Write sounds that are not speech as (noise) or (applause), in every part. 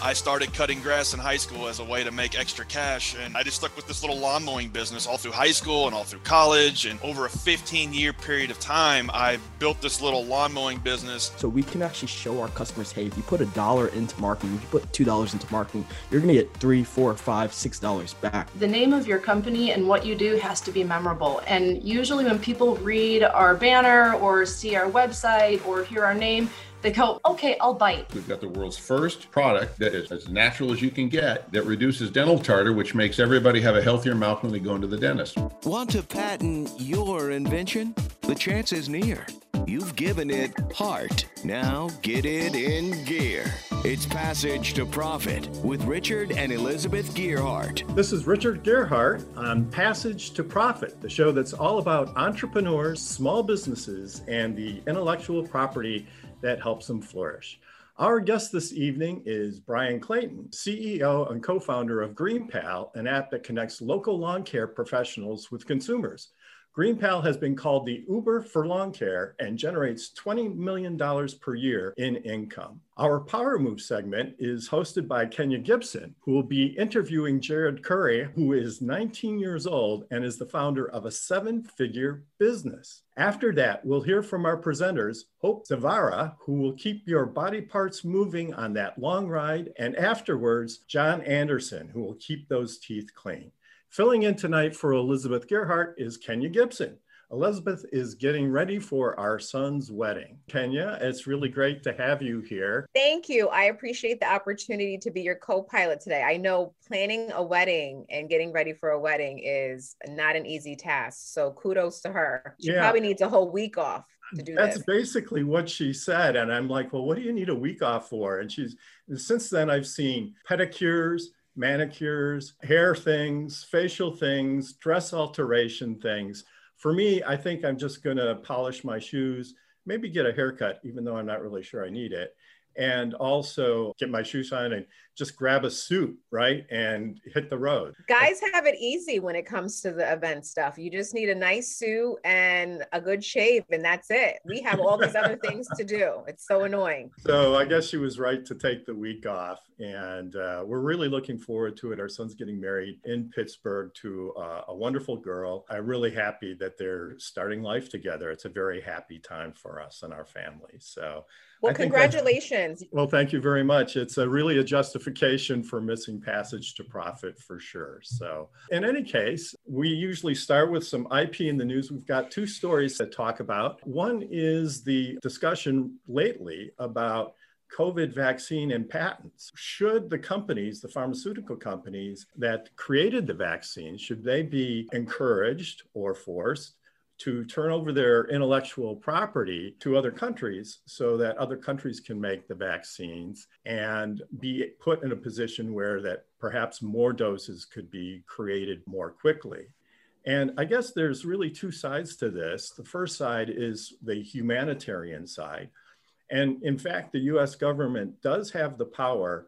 I started cutting grass in high school as a way to make extra cash. And I just stuck with this little lawn mowing business all through high school and all through college. And over a 15 year period of time, I built this little lawn mowing business. So we can actually show our customers hey, if you put a dollar into marketing, if you put $2 into marketing, you're going to get three, four, five, six dollars back. The name of your company and what you do has to be memorable. And usually when people read our banner or see our website or hear our name, they go, okay, I'll bite. We've got the world's first product that is as natural as you can get that reduces dental tartar, which makes everybody have a healthier mouth when they go into the dentist. Want to patent your invention? The chance is near. You've given it heart. Now get it in gear. It's Passage to Profit with Richard and Elizabeth Gearhart. This is Richard Gearhart on Passage to Profit, the show that's all about entrepreneurs, small businesses, and the intellectual property that helps them flourish. Our guest this evening is Brian Clayton, CEO and co founder of GreenPal, an app that connects local lawn care professionals with consumers. GreenPal has been called the Uber for lawn care and generates $20 million per year in income. Our Power Move segment is hosted by Kenya Gibson, who will be interviewing Jared Curry, who is 19 years old and is the founder of a seven figure business. After that, we'll hear from our presenters, Hope Zvara, who will keep your body parts moving on that long ride, and afterwards, John Anderson, who will keep those teeth clean. Filling in tonight for Elizabeth Gearhart is Kenya Gibson. Elizabeth is getting ready for our son's wedding. Kenya, it's really great to have you here. Thank you. I appreciate the opportunity to be your co pilot today. I know planning a wedding and getting ready for a wedding is not an easy task. So kudos to her. She yeah. probably needs a whole week off. To do that. That's this. basically what she said. And I'm like, well, what do you need a week off for? And she's, since then, I've seen pedicures, manicures, hair things, facial things, dress alteration things. For me, I think I'm just going to polish my shoes, maybe get a haircut, even though I'm not really sure I need it and also get my shoes on and just grab a suit, right? And hit the road. Guys have it easy when it comes to the event stuff. You just need a nice suit and a good shave, and that's it. We have all these other things to do. It's so annoying. So I guess she was right to take the week off. And uh, we're really looking forward to it. Our son's getting married in Pittsburgh to uh, a wonderful girl. I'm really happy that they're starting life together. It's a very happy time for us and our family. So well, congratulations. Well, thank you very much. It's a really a justification for missing passage to profit for sure. So, in any case, we usually start with some IP in the news. We've got two stories to talk about. One is the discussion lately about COVID vaccine and patents. Should the companies, the pharmaceutical companies that created the vaccine, should they be encouraged or forced to turn over their intellectual property to other countries so that other countries can make the vaccines and be put in a position where that perhaps more doses could be created more quickly. And I guess there's really two sides to this. The first side is the humanitarian side. And in fact, the US government does have the power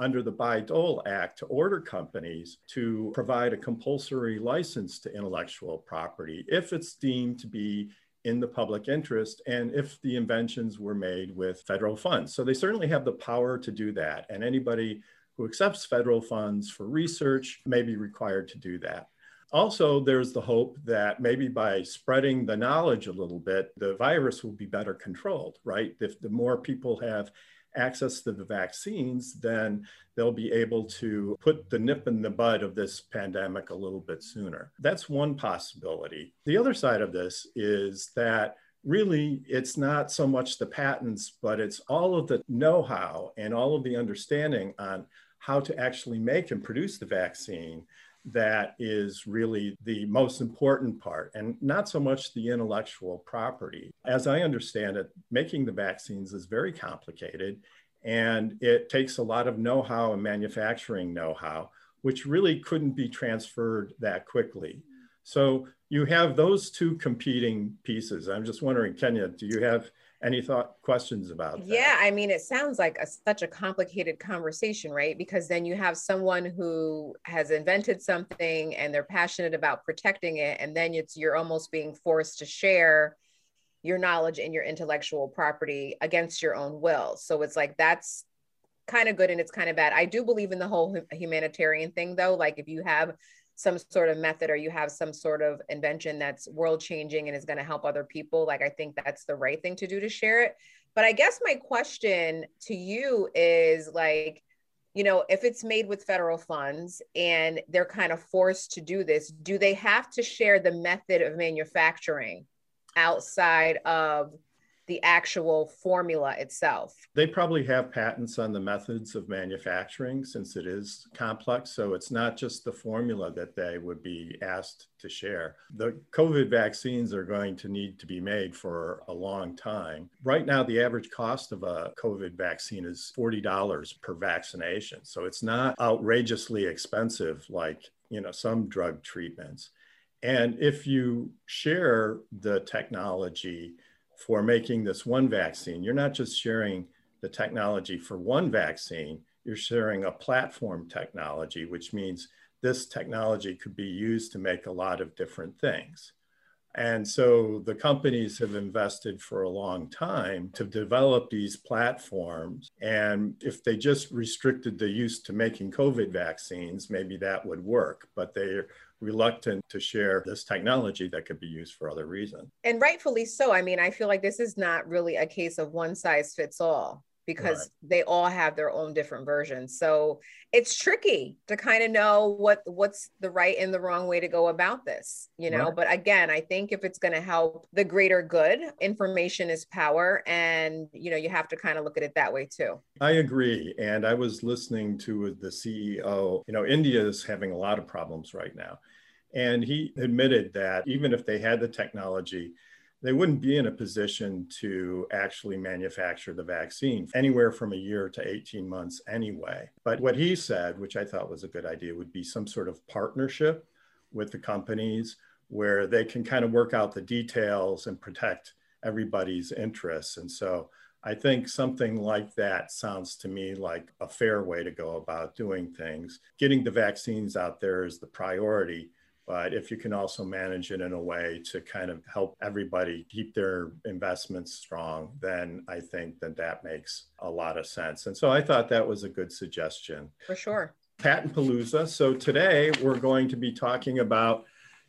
under the Bayh-Dole Act to order companies to provide a compulsory license to intellectual property if it's deemed to be in the public interest and if the inventions were made with federal funds. So they certainly have the power to do that. And anybody who accepts federal funds for research may be required to do that. Also, there's the hope that maybe by spreading the knowledge a little bit, the virus will be better controlled, right? If the more people have access to the vaccines, then they'll be able to put the nip in the bud of this pandemic a little bit sooner. That's one possibility. The other side of this is that really it's not so much the patents, but it's all of the know how and all of the understanding on how to actually make and produce the vaccine that is really the most important part, and not so much the intellectual property. As I understand it, making the vaccines is very complicated, and it takes a lot of know how and manufacturing know how, which really couldn't be transferred that quickly. So you have those two competing pieces. I'm just wondering, Kenya, do you have any thought questions about that? Yeah, I mean, it sounds like a, such a complicated conversation, right? Because then you have someone who has invented something and they're passionate about protecting it, and then it's you're almost being forced to share your knowledge and your intellectual property against your own will. So it's like that's kind of good and it's kind of bad. I do believe in the whole humanitarian thing though. Like if you have some sort of method or you have some sort of invention that's world changing and is going to help other people, like I think that's the right thing to do to share it. But I guess my question to you is like, you know, if it's made with federal funds and they're kind of forced to do this, do they have to share the method of manufacturing outside of the actual formula itself. They probably have patents on the methods of manufacturing since it is complex. So it's not just the formula that they would be asked to share. The COVID vaccines are going to need to be made for a long time. Right now, the average cost of a COVID vaccine is $40 per vaccination. So it's not outrageously expensive like you know some drug treatments. And if you share the technology, for making this one vaccine. You're not just sharing the technology for one vaccine, you're sharing a platform technology, which means this technology could be used to make a lot of different things. And so the companies have invested for a long time to develop these platforms. And if they just restricted the use to making COVID vaccines, maybe that would work. But they're reluctant to share this technology that could be used for other reasons. And rightfully so. I mean, I feel like this is not really a case of one size fits all because right. they all have their own different versions. So it's tricky to kind of know what what's the right and the wrong way to go about this, you know. Right. But again, I think if it's going to help the greater good, information is power and you know, you have to kind of look at it that way too. I agree. And I was listening to the CEO, you know, India is having a lot of problems right now. And he admitted that even if they had the technology, they wouldn't be in a position to actually manufacture the vaccine anywhere from a year to 18 months anyway. But what he said, which I thought was a good idea, would be some sort of partnership with the companies where they can kind of work out the details and protect everybody's interests. And so I think something like that sounds to me like a fair way to go about doing things. Getting the vaccines out there is the priority but if you can also manage it in a way to kind of help everybody keep their investments strong, then I think that that makes a lot of sense. And so I thought that was a good suggestion. For sure. Patent Palooza. So today we're going to be talking about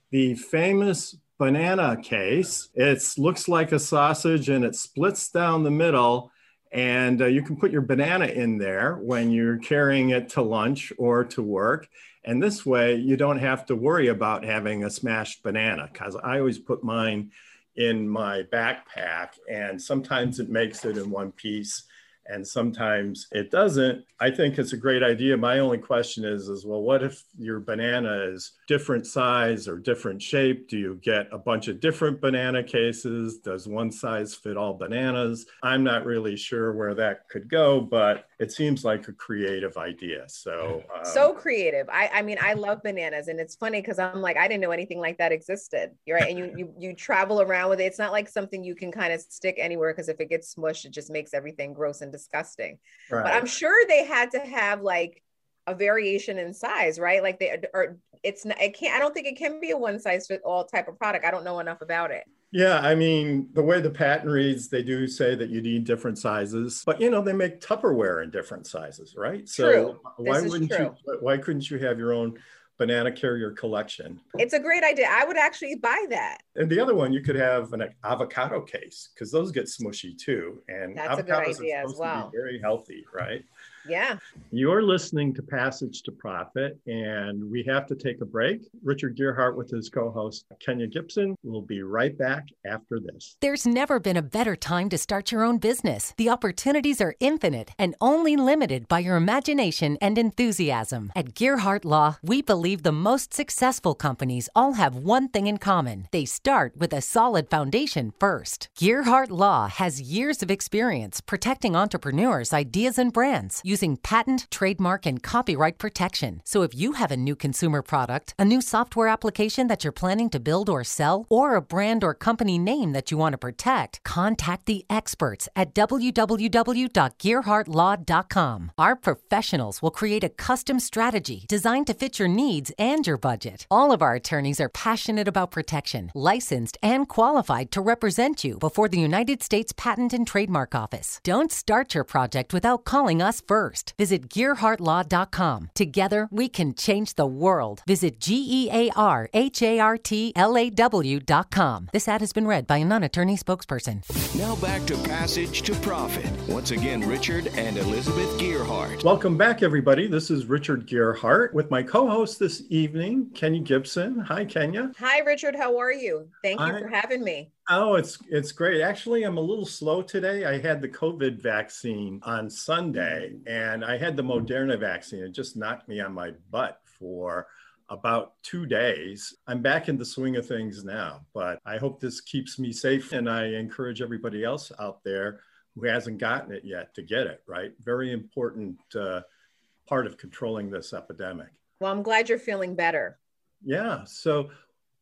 the famous banana case. It looks like a sausage and it splits down the middle. And uh, you can put your banana in there when you're carrying it to lunch or to work. And this way, you don't have to worry about having a smashed banana because I always put mine in my backpack, and sometimes it makes it in one piece and sometimes it doesn't. I think it's a great idea. My only question is, is well, what if your banana is different size or different shape? Do you get a bunch of different banana cases? Does one size fit all bananas? I'm not really sure where that could go, but it seems like a creative idea. So (laughs) um, so creative. I, I mean, I love bananas, and it's funny because I'm like, I didn't know anything like that existed. You're right, and you you you travel around with it. It's not like something you can kind of stick anywhere because if it gets smushed, it just makes everything gross and disgusting. Right. But I'm sure they had to have like a variation in size, right? Like they are. It's not. It can't. I don't think it can be a one size fit all type of product. I don't know enough about it. Yeah, I mean, the way the patent reads, they do say that you need different sizes, but you know, they make Tupperware in different sizes, right? So true. why wouldn't true. you why couldn't you have your own banana carrier collection? It's a great idea. I would actually buy that. And the other one, you could have an avocado case because those get smushy too. And that's a good idea as well. very healthy, right? Yeah. You're listening to Passage to Profit, and we have to take a break. Richard Gearhart with his co host, Kenya Gibson, will be right back after this. There's never been a better time to start your own business. The opportunities are infinite and only limited by your imagination and enthusiasm. At Gearhart Law, we believe the most successful companies all have one thing in common they start with a solid foundation first. Gearhart Law has years of experience protecting entrepreneurs' ideas and brands using patent, trademark, and copyright protection. So if you have a new consumer product, a new software application that you're planning to build or sell, or a brand or company name that you want to protect, contact the experts at www.gearhartlaw.com. Our professionals will create a custom strategy designed to fit your needs and your budget. All of our attorneys are passionate about protection, licensed and qualified to represent you before the United States Patent and Trademark Office. Don't start your project without calling us first first. Visit GearhartLaw.com. Together, we can change the world. Visit G E A R H A R T L A W.com. This ad has been read by a non attorney spokesperson. Now back to Passage to Profit. Once again, Richard and Elizabeth Gearhart. Welcome back, everybody. This is Richard Gearhart with my co host this evening, Kenya Gibson. Hi, Kenya. Hi, Richard. How are you? Thank you I, for having me. Oh, it's it's great. Actually, I'm a little slow today. I had the COVID vaccine on Sunday, and I had the Moderna vaccine. It just knocked me on my butt for about two days. I'm back in the swing of things now, but I hope this keeps me safe. And I encourage everybody else out there who hasn't gotten it yet to get it, right? Very important uh, part of controlling this epidemic. Well, I'm glad you're feeling better. Yeah. So,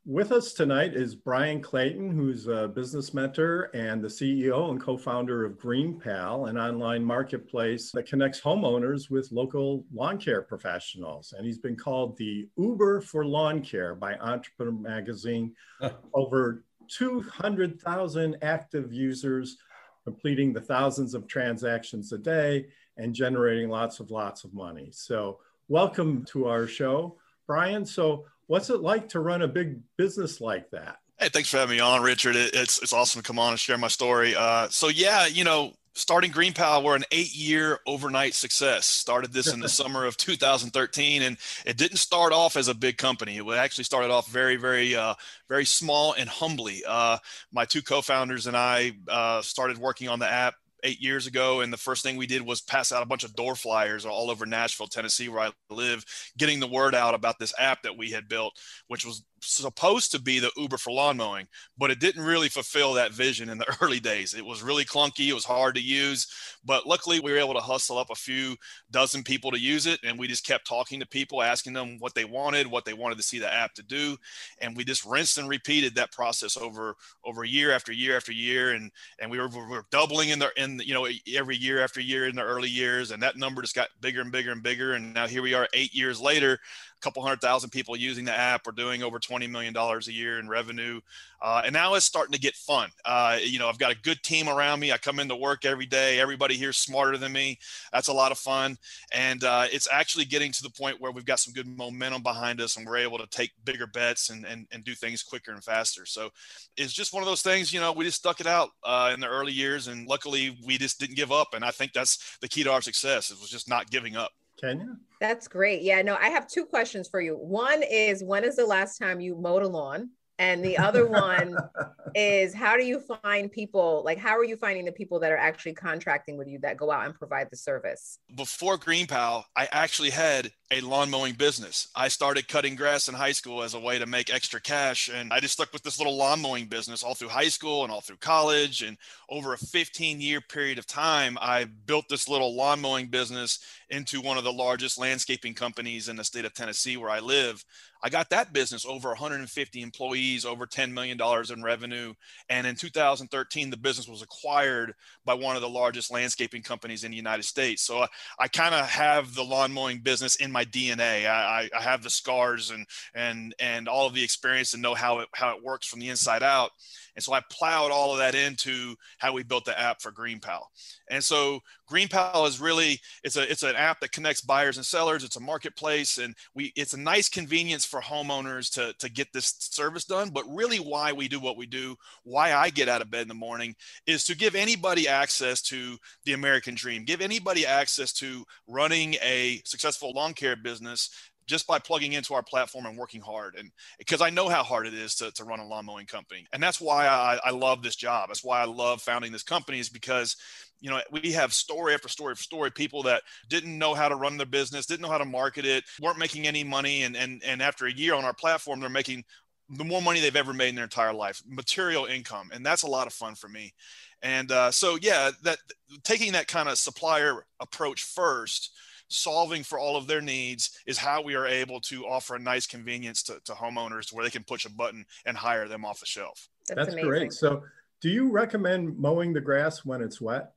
with us tonight is Brian Clayton, who's a business mentor and the CEO and co founder of GreenPal, an online marketplace that connects homeowners with local lawn care professionals. And he's been called the Uber for lawn care by Entrepreneur Magazine. Over 200,000 active users completing the thousands of transactions a day and generating lots of lots of money. So, welcome to our show, Brian. So, What's it like to run a big business like that? Hey, thanks for having me on, Richard. It, it's it's awesome to come on and share my story. Uh, so yeah, you know, starting Green GreenPal, we're an eight-year overnight success. Started this in the (laughs) summer of 2013, and it didn't start off as a big company. It actually started off very, very, uh, very small and humbly. Uh, my two co-founders and I uh, started working on the app eight years ago. And the first thing we did was pass out a bunch of door flyers all over Nashville, Tennessee, where I live, getting the word out about this app that we had built, which was supposed to be the Uber for lawn mowing, but it didn't really fulfill that vision in the (laughs) early days. It was really clunky, it was hard to use, but luckily we were able to hustle up a few dozen people to use it. And we just kept talking to people, asking them what they wanted, what they wanted to see the app to do. And we just rinsed and repeated that process over over year after year after year. And and we were, we were doubling in the in you know every year after year in the early years. And that number just got bigger and bigger and bigger. And now here we are eight years later couple hundred thousand people using the app. We're doing over $20 million a year in revenue. Uh, and now it's starting to get fun. Uh, you know, I've got a good team around me. I come into work every day. Everybody here's smarter than me. That's a lot of fun. And uh, it's actually getting to the point where we've got some good momentum behind us and we're able to take bigger bets and, and, and do things quicker and faster. So it's just one of those things, you know, we just stuck it out uh, in the early years. And luckily, we just didn't give up. And I think that's the key to our success. It was just not giving up. Kenya? That's great. Yeah, no, I have two questions for you. One is when is the last time you mowed a lawn? And the other (laughs) one is how do you find people like how are you finding the people that are actually contracting with you that go out and provide the service? Before GreenPal, I actually had a lawn mowing business. I started cutting grass in high school as a way to make extra cash. And I just stuck with this little lawn mowing business all through high school and all through college. And over a 15 year period of time, I built this little lawn mowing business into one of the largest landscaping companies in the state of Tennessee where I live. I got that business over 150 employees, over $10 million in revenue. And in 2013, the business was acquired by one of the largest landscaping companies in the United States. So I, I kind of have the lawn mowing business in my DNA. I, I have the scars and and and all of the experience and know how it how it works from the inside out. And so I plowed all of that into how we built the app for GreenPal. And so GreenPal is really it's a it's an app that connects buyers and sellers. It's a marketplace, and we it's a nice convenience for homeowners to to get this service done. But really, why we do what we do, why I get out of bed in the morning, is to give anybody access to the American dream. Give anybody access to running a successful lawn care business just by plugging into our platform and working hard. And because I know how hard it is to, to run a lawn mowing company. And that's why I, I love this job. That's why I love founding this company is because you know we have story after story after story people that didn't know how to run their business didn't know how to market it weren't making any money and and and after a year on our platform they're making the more money they've ever made in their entire life material income and that's a lot of fun for me and uh, so yeah that taking that kind of supplier approach first solving for all of their needs is how we are able to offer a nice convenience to, to homeowners where they can push a button and hire them off the shelf. That's, That's great. So, do you recommend mowing the grass when it's wet?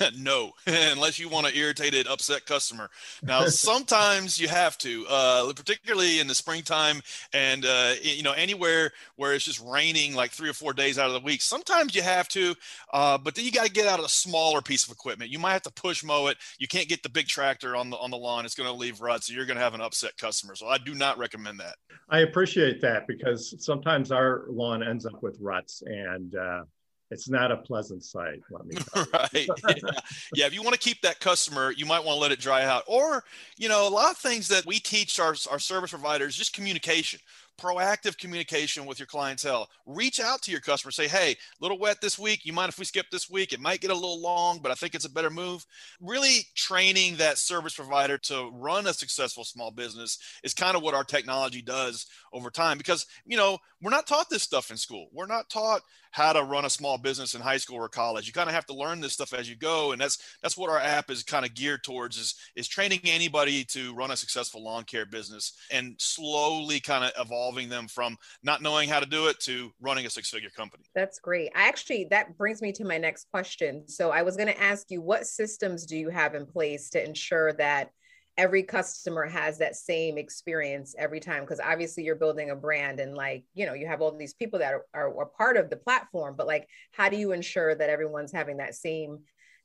(laughs) no, (laughs) unless you want to an irritated, upset customer. Now, (laughs) sometimes you have to, uh, particularly in the springtime and, uh, you know, anywhere where it's just raining like three or four days out of the week. Sometimes you have to, uh, but then you got to get out of a smaller piece of equipment. You might have to push mow it. You can't get the big tractor on the on the lawn. It's going to leave ruts. So you're going to have an upset customer. So I do not recommend that. I appreciate that because sometimes our lawn ends up with ruts and uh, it's not a pleasant sight. Let me (laughs) right. (laughs) yeah. yeah. If you want to keep that customer, you might want to let it dry out. Or, you know, a lot of things that we teach our, our service providers, just communication proactive communication with your clientele. Reach out to your customer. Say, hey, a little wet this week. You mind if we skip this week? It might get a little long, but I think it's a better move. Really training that service provider to run a successful small business is kind of what our technology does over time because, you know, we're not taught this stuff in school. We're not taught how to run a small business in high school or college. You kind of have to learn this stuff as you go. And that's that's what our app is kind of geared towards is is training anybody to run a successful lawn care business and slowly kind of evolving them from not knowing how to do it to running a six-figure company. That's great. I actually that brings me to my next question. So I was going to ask you what systems do you have in place to ensure that every customer has that same experience every time because obviously you're building a brand and like you know you have all these people that are, are, are, part of the platform but like how do you ensure that everyone's having that same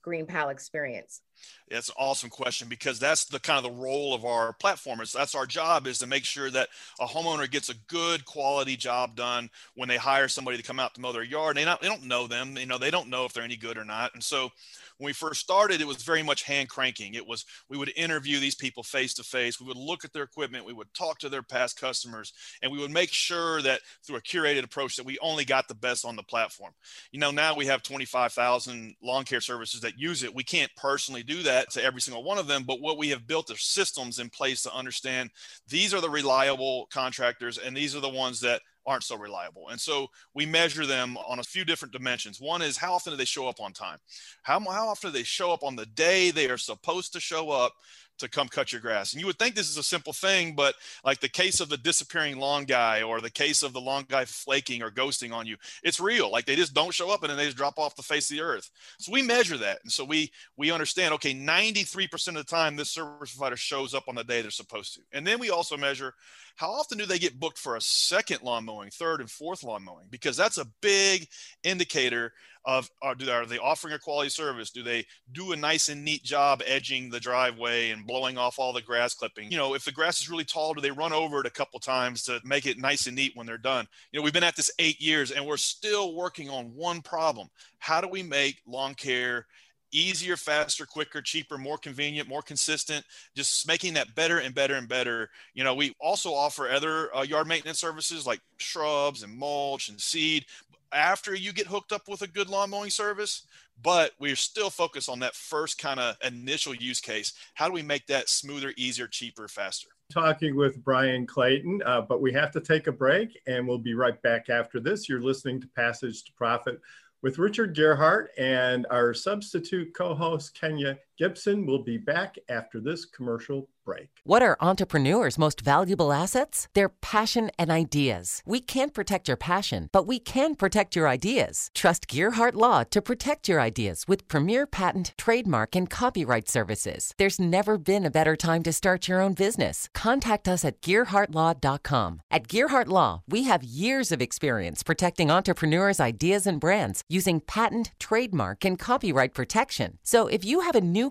GreenPal experience it's an awesome question because that's the kind of the role of our platform. Is that's our job is to make sure that a homeowner gets a good quality job done when they hire somebody to come out to mow their yard. They not they don't know them, you know, they don't know if they're any good or not. And so when we first started, it was very much hand cranking. It was we would interview these people face to face. We would look at their equipment. We would talk to their past customers, and we would make sure that through a curated approach that we only got the best on the platform. You know, now we have 25,000 lawn care services that use it. We can't personally do that to every single one of them, but what we have built are systems in place to understand these are the reliable contractors and these are the ones that aren't so reliable. And so we measure them on a few different dimensions. One is how often do they show up on time? How, how often do they show up on the day they are supposed to show up to come cut your grass. And you would think this is a simple thing, but like the case of the disappearing lawn guy or the case of the lawn guy flaking or ghosting on you, it's real. Like they just don't show up and then they just drop off the face of the earth. So we measure that. And so we we understand, okay, 93% of the time this service provider shows up on the day they're supposed to. And then we also measure how often do they get booked for a second lawn mowing, third and fourth lawn mowing? Because that's a big indicator of are, do, are they offering a quality service? Do they do a nice and neat job edging the driveway and blowing off all the grass clipping? You know, if the grass is really tall, do they run over it a couple times to make it nice and neat when they're done? You know, we've been at this eight years and we're still working on one problem. How do we make lawn care easier, faster, quicker, cheaper, more convenient, more consistent, just making that better and better and better. You know, we also offer other uh, yard maintenance services like shrubs and mulch and seed after you get hooked up with a good lawn mowing service, but we're still focused on that first kind of initial use case. How do we make that smoother, easier, cheaper, faster? Talking with Brian Clayton, uh, but we have to take a break and we'll be right back after this. You're listening to Passage to Profit with Richard Gearhart and our substitute co host, Kenya Gibson, will be back after this commercial break. What are entrepreneurs' most valuable assets? Their passion and ideas. We can't protect your passion, but we can protect your ideas. Trust Gearhart Law to protect your ideas with premier patent, trademark, and copyright services. There's never been a better time to start your own business. Contact us at GearhartLaw.com. At Gearhart Law, we have years of experience protecting entrepreneurs' ideas and brands using patent, trademark, and copyright protection. So if you have a new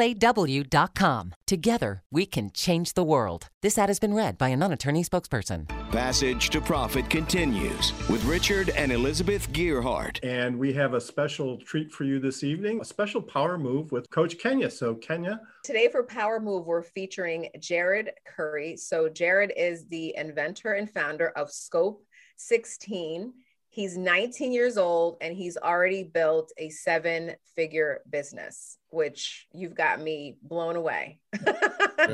A W.com. Together, we can change the world. This ad has been read by a non attorney spokesperson. Passage to Profit continues with Richard and Elizabeth Gearhart. And we have a special treat for you this evening a special power move with Coach Kenya. So, Kenya. Today for Power Move, we're featuring Jared Curry. So, Jared is the inventor and founder of Scope 16 He's 19 years old and he's already built a seven figure business, which you've got me blown away. (laughs)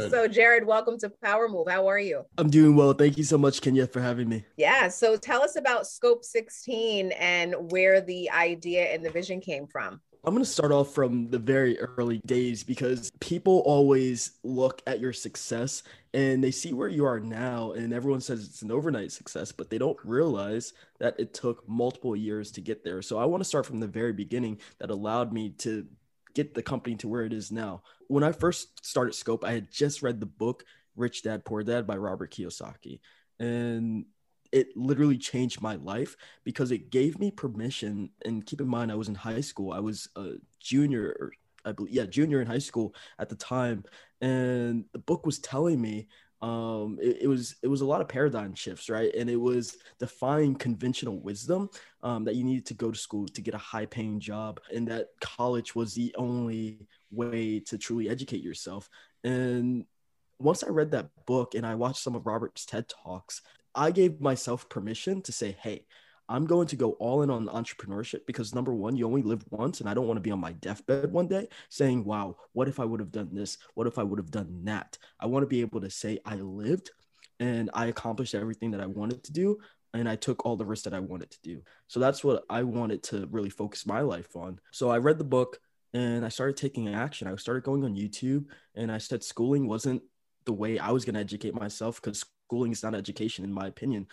so, Jared, welcome to Power Move. How are you? I'm doing well. Thank you so much, Kenya, for having me. Yeah. So, tell us about Scope 16 and where the idea and the vision came from. I'm going to start off from the very early days because people always look at your success and they see where you are now, and everyone says it's an overnight success, but they don't realize that it took multiple years to get there. So I want to start from the very beginning that allowed me to get the company to where it is now. When I first started Scope, I had just read the book Rich Dad Poor Dad by Robert Kiyosaki. And it literally changed my life because it gave me permission. And keep in mind, I was in high school. I was a junior, or I believe, yeah, junior in high school at the time. And the book was telling me um it, it, was it was a lot of paradigm shifts right and it was defying conventional wisdom um, that you needed to go to school to get a high paying job and that college was the only way to truly educate yourself and once i read that book and i watched some of robert's ted talks I gave myself permission to say, hey, I'm going to go all in on entrepreneurship because number one, you only live once, and I don't want to be on my deathbed one day saying, wow, what if I would have done this? What if I would have done that? I want to be able to say, I lived and I accomplished everything that I wanted to do, and I took all the risks that I wanted to do. So that's what I wanted to really focus my life on. So I read the book and I started taking action. I started going on YouTube, and I said schooling wasn't the way I was going to educate myself because schooling is not education, in my opinion.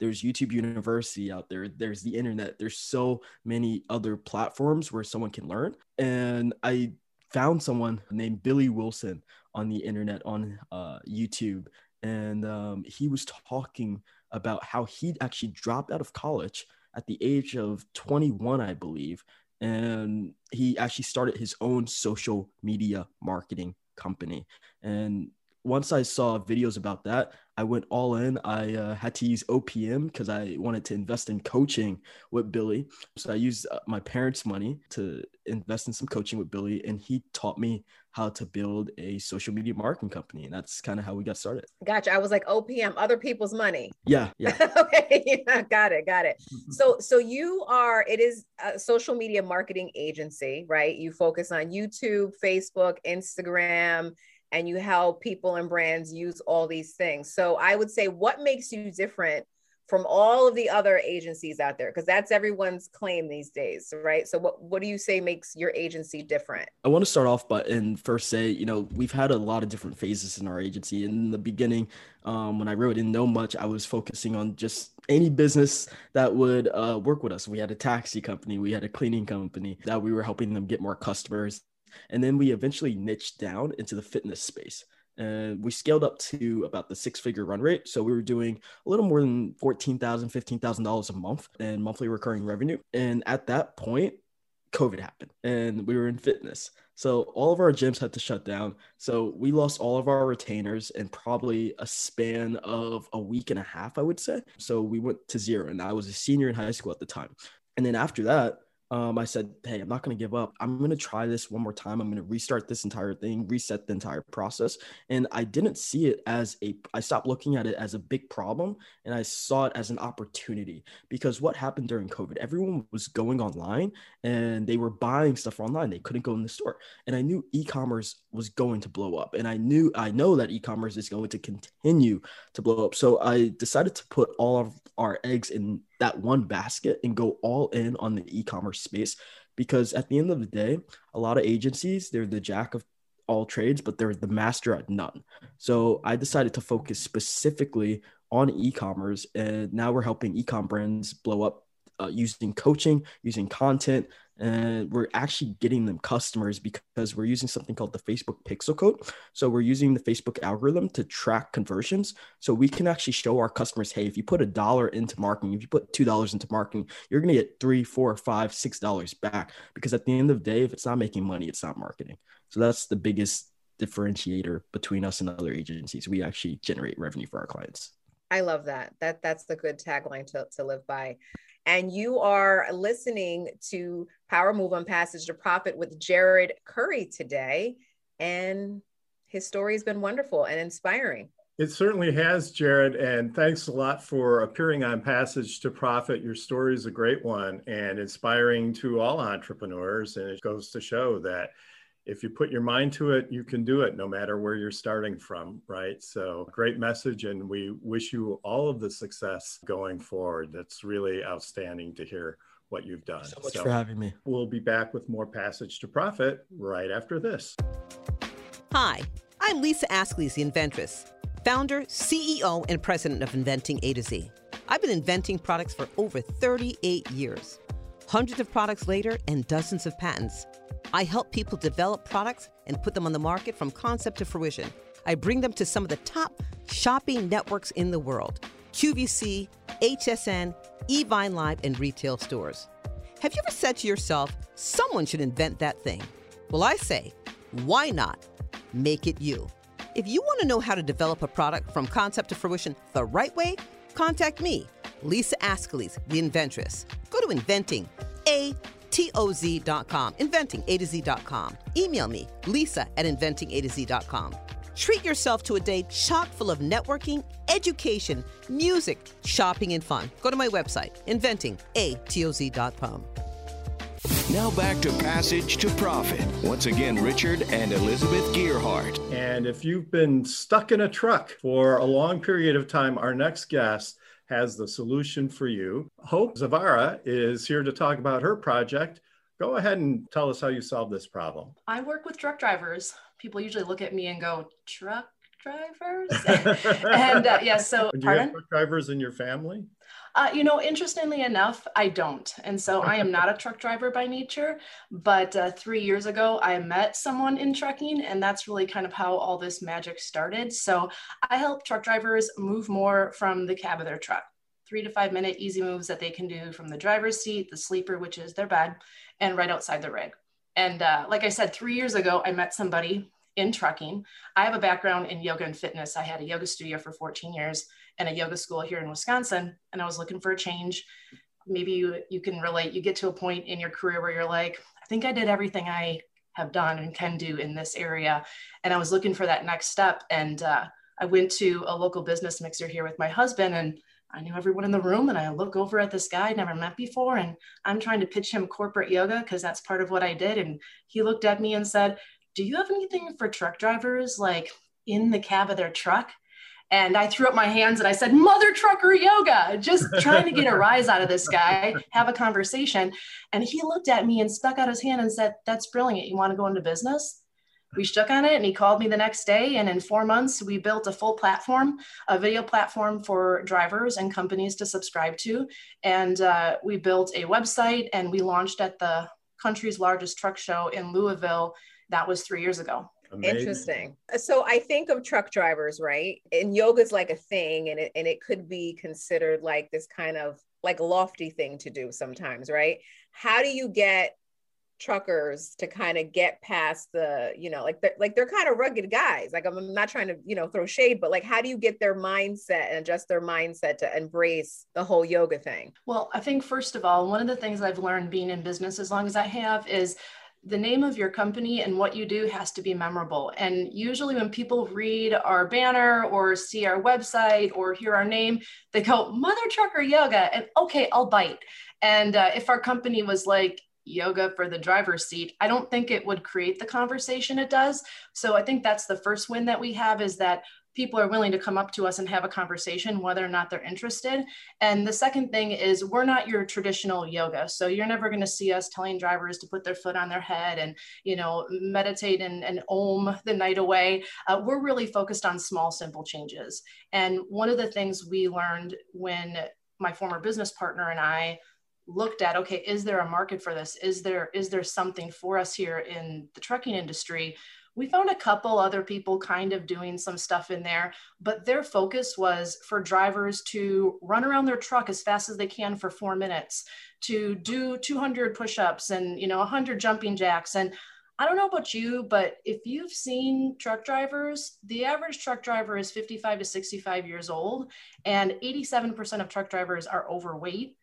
There's YouTube University out there. There's the internet. There's so many other platforms where someone can learn. And I found someone named Billy Willson on the internet on uh, YouTube, and um, he was talking about how he actually dropped out of college at the age of 21, I believe, and he actually started his own social media marketing company. And once I saw videos about that, I went all in. I uh, had to use OPM because I wanted to invest in coaching with Billy. So I used uh, my parents' money to invest in some coaching with Billy, and he taught me how to build a social media marketing company. And that's kind of how we got started. Gotcha. I was like OPM, other people's money. Yeah. Yeah. (laughs) okay. Yeah, got it. Got it. Mm-hmm. So, so you are, it is a social media marketing agency, right? You focus on YouTube, Facebook, Instagram and you help people and brands use all these things. So I would say, what makes you different from all of the other agencies out there? Because that's everyone's claim these days, right? So what what do you say makes your agency different? I want to start off, but and first say, you know, we've had a lot of different phases in our agency. In the beginning, um, when I really didn't know much, I was focusing on just any business that would uh, work with us. We had a taxi company, we had a cleaning company that we were helping them get more customers and then we eventually niched down into the fitness space. And we scaled up to about the six figure run rate. So we were doing a little more than $14,000, $15,000 a month in monthly recurring revenue. And at that point, COVID happened and we were in fitness. So all of our gyms had to shut down. So we lost all of our retainers in probably a span of a week and a half, I would say. So we went to zero and I was a senior in high school at the time. And then after that, um, I said, Hey, I'm not going to give up. I'm going to try this one more time. I'm going to restart this entire thing, reset the entire process. And I didn't see it as a, I stopped looking at it as a big problem and I saw it as an opportunity because what happened during COVID, everyone was going online and they were buying stuff online. They couldn't go in the store. And I knew e commerce was going to blow up. And I knew, I know that e commerce is going to continue to blow up. So I decided to put all of our eggs in that one basket and go all in on the e-commerce space because at the end of the day a lot of agencies they're the jack of all trades but they're the master at none so i decided to focus specifically on e-commerce and now we're helping e-com brands blow up uh, using coaching using content and we're actually getting them customers because we're using something called the Facebook pixel code. So we're using the Facebook algorithm to track conversions. So we can actually show our customers, hey, if you put a dollar into marketing, if you put two dollars into marketing, you're gonna get three, four, five, six dollars back. Because at the end of the day, if it's not making money, it's not marketing. So that's the biggest differentiator between us and other agencies. We actually generate revenue for our clients. I love that. That that's the good tagline to, to live by and you are listening to Power Move on Passage to Profit with Jared Curry today. And his story has been wonderful and inspiring. It certainly has, Jared. And thanks a lot for appearing on Passage to Profit. Your story is a great one and inspiring to all entrepreneurs. And it goes to show that if you put your mind to it, you can do it no matter where you're starting from, right? So, great message. And we wish you all of the success going forward. That's really outstanding to hear what you've done. so much so for having me. We'll be back with more Passage to Profit right after this. Hi, I'm Lisa Ascolese, the inventress, founder, CEO, and president of Inventing A to Z. I've been inventing products for over 38 years, hundreds of products later, and dozens of patents. I help people develop products and put them on the market from concept to fruition. I bring them to some of the top shopping networks in the world QVC, HSN, Evine Live, and retail stores. Have you ever said to yourself, someone should invent that thing? Well, I say, why not? Make it you. If you want to know how to develop a product from concept to fruition the right way, contact me, Lisa Ascolese, the inventress. Go to inventing, A T-O-Z.com, inventing A to Z.com. Email me, lisa at inventing A to Z.com. Treat yourself to a day chock full of networking, education, music, shopping, and fun. Go to my website, inventingatoz.com. Now back to Passage to Profit. Once again, Richard and Elizabeth Gearhart. And if you've been stuck in a truck for a long period of time, our next guest has the solution for you. Hope Zvara is here to talk about her project. Go ahead and tell us how you solve this problem. I work with truck drivers. People usually look at me and go, truck drivers? (laughs) (laughs) and uh, yeah, so do you pardon? have truck drivers in your family? Uh, you know, interestingly enough, I don't. And so I am not a truck driver by nature. But uh, three years ago, I met someone in trucking, and that's really kind of how all this magic started. So I help truck drivers move more from the cab of their truck. Three to five minute easy moves that they can do from the driver's seat, the sleeper, which is their bed, and right outside the rig. And uh, like I said, three years ago, I met somebody in trucking. I have a background in yoga and fitness. I had a yoga studio for 14 years and a yoga school here in Wisconsin, and I was looking for a change. Maybe you, you can relate. You get to a point in your career where you're like, I think I did everything I have done and can do in this area. And I was looking for that next step. And uh, I went to a local business mixer here with my husband, and I knew everyone in the room. And I look over at this guy I'd never met before, and I'm trying to pitch him corporate yoga because that's part of what I did. And he looked at me and said, do you have anything for truck drivers like in the cab of their truck? And I threw up my hands and I said, Mother Trucker Yoga, just trying to get a (laughs) rise out of this guy, have a conversation. And he looked at me and stuck out his hand and said, That's brilliant. You want to go into business? We shook on it and he called me the next day. And in four months, we built a full platform, a video platform for drivers and companies to subscribe to. And uh, we built a website and we launched at the country's largest truck show in Louisville that was three years ago. Amazing. Interesting. So I think of truck drivers, right? And yoga is like a thing, and it and it could be considered like this kind of like lofty thing to do sometimes, right? How do you get truckers to kind of get past the, you know, like they're like they're kind of rugged guys. Like I'm not trying to, you know, throw shade, but like how do you get their mindset and adjust their mindset to embrace the whole yoga thing? Well, I think first of all, one of the things I've learned being in business as long as I have is the name of your company and what you do has to be memorable. And usually, when people read our banner or see our website or hear our name, they go, Mother Trucker Yoga. And okay, I'll bite. And uh, if our company was like, yoga for the driver's seat i don't think it would create the conversation it does so i think that's the first win that we have is that people are willing to come up to us and have a conversation whether or not they're interested. And the second thing is we're not your traditional yoga. So you're never going to see us telling drivers to put their foot on their head and you know meditate and, and om the night away. Uh, we're really focused on small simple changes. And one of the things we learned when my former business partner and i looked at okay is there a market for this? Is there is there something for us here in the trucking industry we found a couple other people kind of doing some stuff in there, but their focus was for drivers to run around their truck as fast as they can for four minutes, to do 200 push-ups and you know 100 jumping jacks. And I don't know about you, but if you've seen truck drivers, the average truck driver is 55 to 65 years old, and 87% of truck drivers are overweight.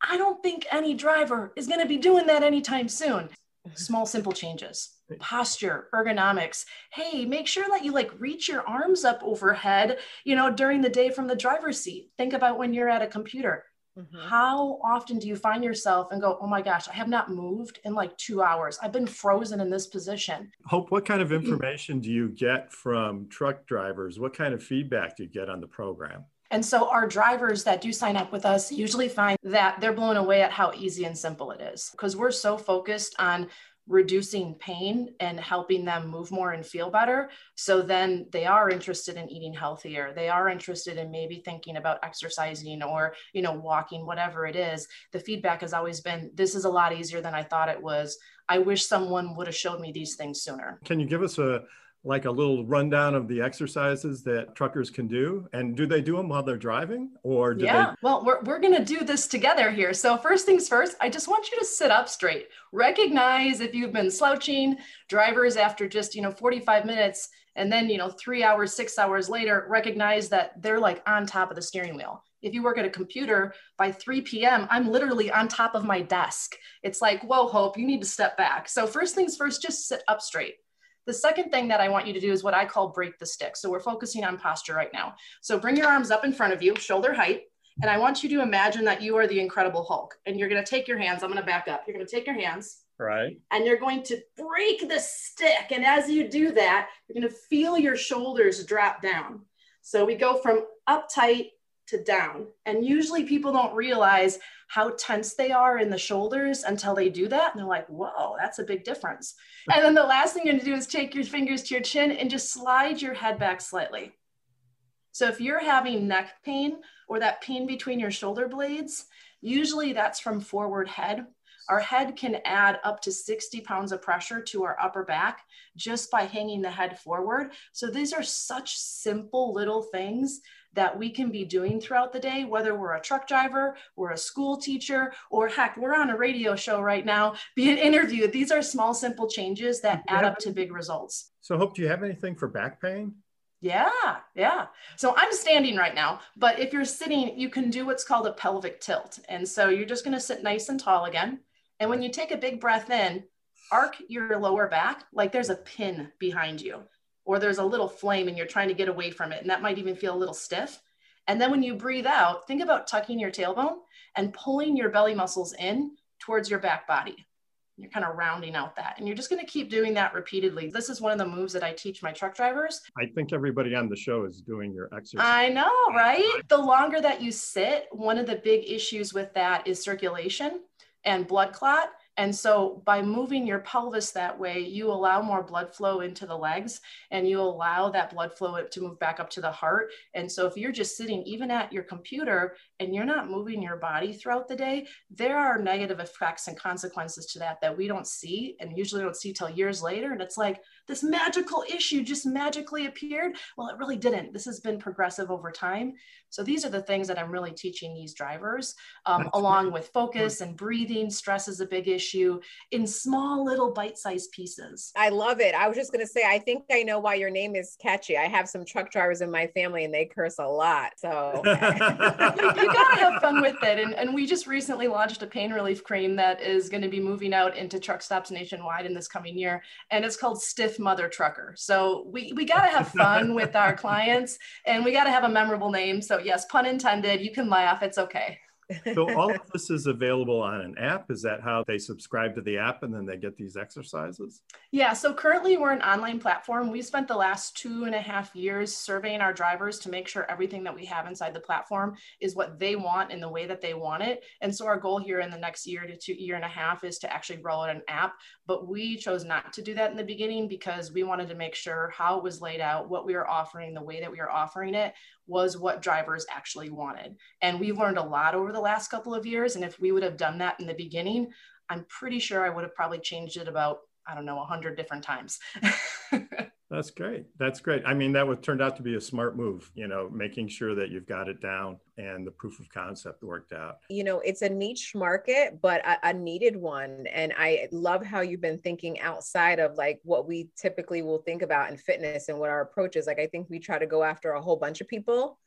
I don't think any driver is going to be doing that anytime soon. Mm-hmm. Small, simple changes posture, ergonomics. Hey, make sure that you like reach your arms up overhead, you know, during the day from the driver's seat. Think about when you're at a computer. Mm-hmm. How often do you find yourself and go, oh my gosh, I have not moved in like two hours. I've been frozen in this position. Hope, what kind of information do you get from truck drivers? What kind of feedback do you get on the program? And so our drivers that do sign up with us usually find that they're blown away at how easy and simple it is because we're so focused on reducing pain and helping them move more and feel better. So then they are interested in eating healthier. They are interested in maybe thinking about exercising or, you know, walking, whatever it is. The feedback has always been this is a lot easier than I thought it was. I wish someone would have showed me these things sooner. Can you give us a like a little rundown of the exercises that truckers can do? And do they do them while they're driving or do yeah they... well we're, we're going to do this together here. So first things first i just want you to sit up straight. Recognize if you've been slouching drivers after just you know 45 minutes and then you know three hours six hours later recognize that they're like on top of the steering wheel. If you work at a computer by 3 p.m i'm literally on top of my desk. It's like whoa hope you need to step back. So first things first just sit up straight the second thing that I want you to do is what I call break the stick. So we're focusing on posture right now. So bring your arms up in front of you, shoulder height. And I want you to imagine that you are the Incredible Hulk. And you're going to take your hands. I'm going to back up. You're going to take your hands. Right. And you're going to break the stick. And as you do that, you're going to feel your shoulders drop down. So we go from up tight to down. And usually people don't realize how tense they are in the shoulders until they do that. And they're like, whoa, that's a big difference. (laughs) And then the last thing you're gonna do is take your fingers to your chin and just slide your head back slightly. So if you're having neck pain or that pain between your shoulder blades, usually that's from forward head. Our head can add up to 60 pounds of pressure to our upper back just by hanging the head forward. So these are such simple little things that we can be doing throughout the day, whether we're a truck driver, we're a school teacher, or heck, we're on a radio show right now being interviewed. These are small, simple changes that add up to big results. So, Hope, do you have anything for back pain? Yeah, yeah. So I'm standing right now, but if you're sitting, you can do what's called a pelvic tilt. And so you're just going to sit nice and tall again. And when you take a big breath in, arc your lower back like there's a pin behind you or there's a little flame and you're trying to get away from it and that might even feel a little stiff. And then when you breathe out think about tucking your tailbone and pulling your belly muscles in towards your back body. You're kind of rounding out that and you're just going to keep doing that repeatedly. This is one of the moves that i teach my truck drivers. I think everybody on the show is doing your exercise. I know right? The longer that you sit one of the big issues with that is circulation and blood clot and so by moving your pelvis that way, you allow more blood flow into the legs and you allow that blood flow to move back up to the heart. And so if you're just sitting even at your computer and you're not moving your body throughout the day, there are negative effects and consequences to that that we don't see and usually don't see till years later. And it's like, this magical issue just magically appeared. Well, it really didn't. This has been progressive over time. So these are the things that I'm really teaching these drivers, um, along with focus and breathing. Stress is a big issue in small little bite-sized pieces. I love it. I was just going to say, I think I know why your name is catchy. I have some truck drivers in my family and they curse a lot. So (laughs) you, you got to have fun with it. And, and we just recently launched a pain relief cream that is going to be moving out into truck stops nationwide in this coming year. And it's called Stiff Mother Trucker. So we, we got to have fun with our (laughs) clients and we got to have a memorable name. So yes, pun intended. You can laugh. It's okay so (laughs) all of this is available on an app. Is that how they subscribe to the app and then they get these exercises? Yeah. So currently we're an online platform. We spent the last two and a half years surveying our drivers to make sure everything that we have inside the platform is what they want in the way that they want it. And so our goal here in the next year to two year and a half is to actually roll out an app. But we chose not to do that in the beginning because we wanted to make sure how it was laid out, what we were offering, the way that we are offering it was what drivers actually wanted. And we've learned a lot over the last couple of years. And if we would have done that in the beginning, I'm pretty sure I would have probably changed it about, I don't know, 100 different times. (laughs) That's great. That's great. I mean, that would turned out to be a smart move, you know, making sure that you've got it down and the proof of concept worked out. You know, it's a niche market, but a, a needed one. And I love how you've been thinking outside of like what we typically will think about in fitness and what our approach is. Like, I think we try to go after a whole bunch of people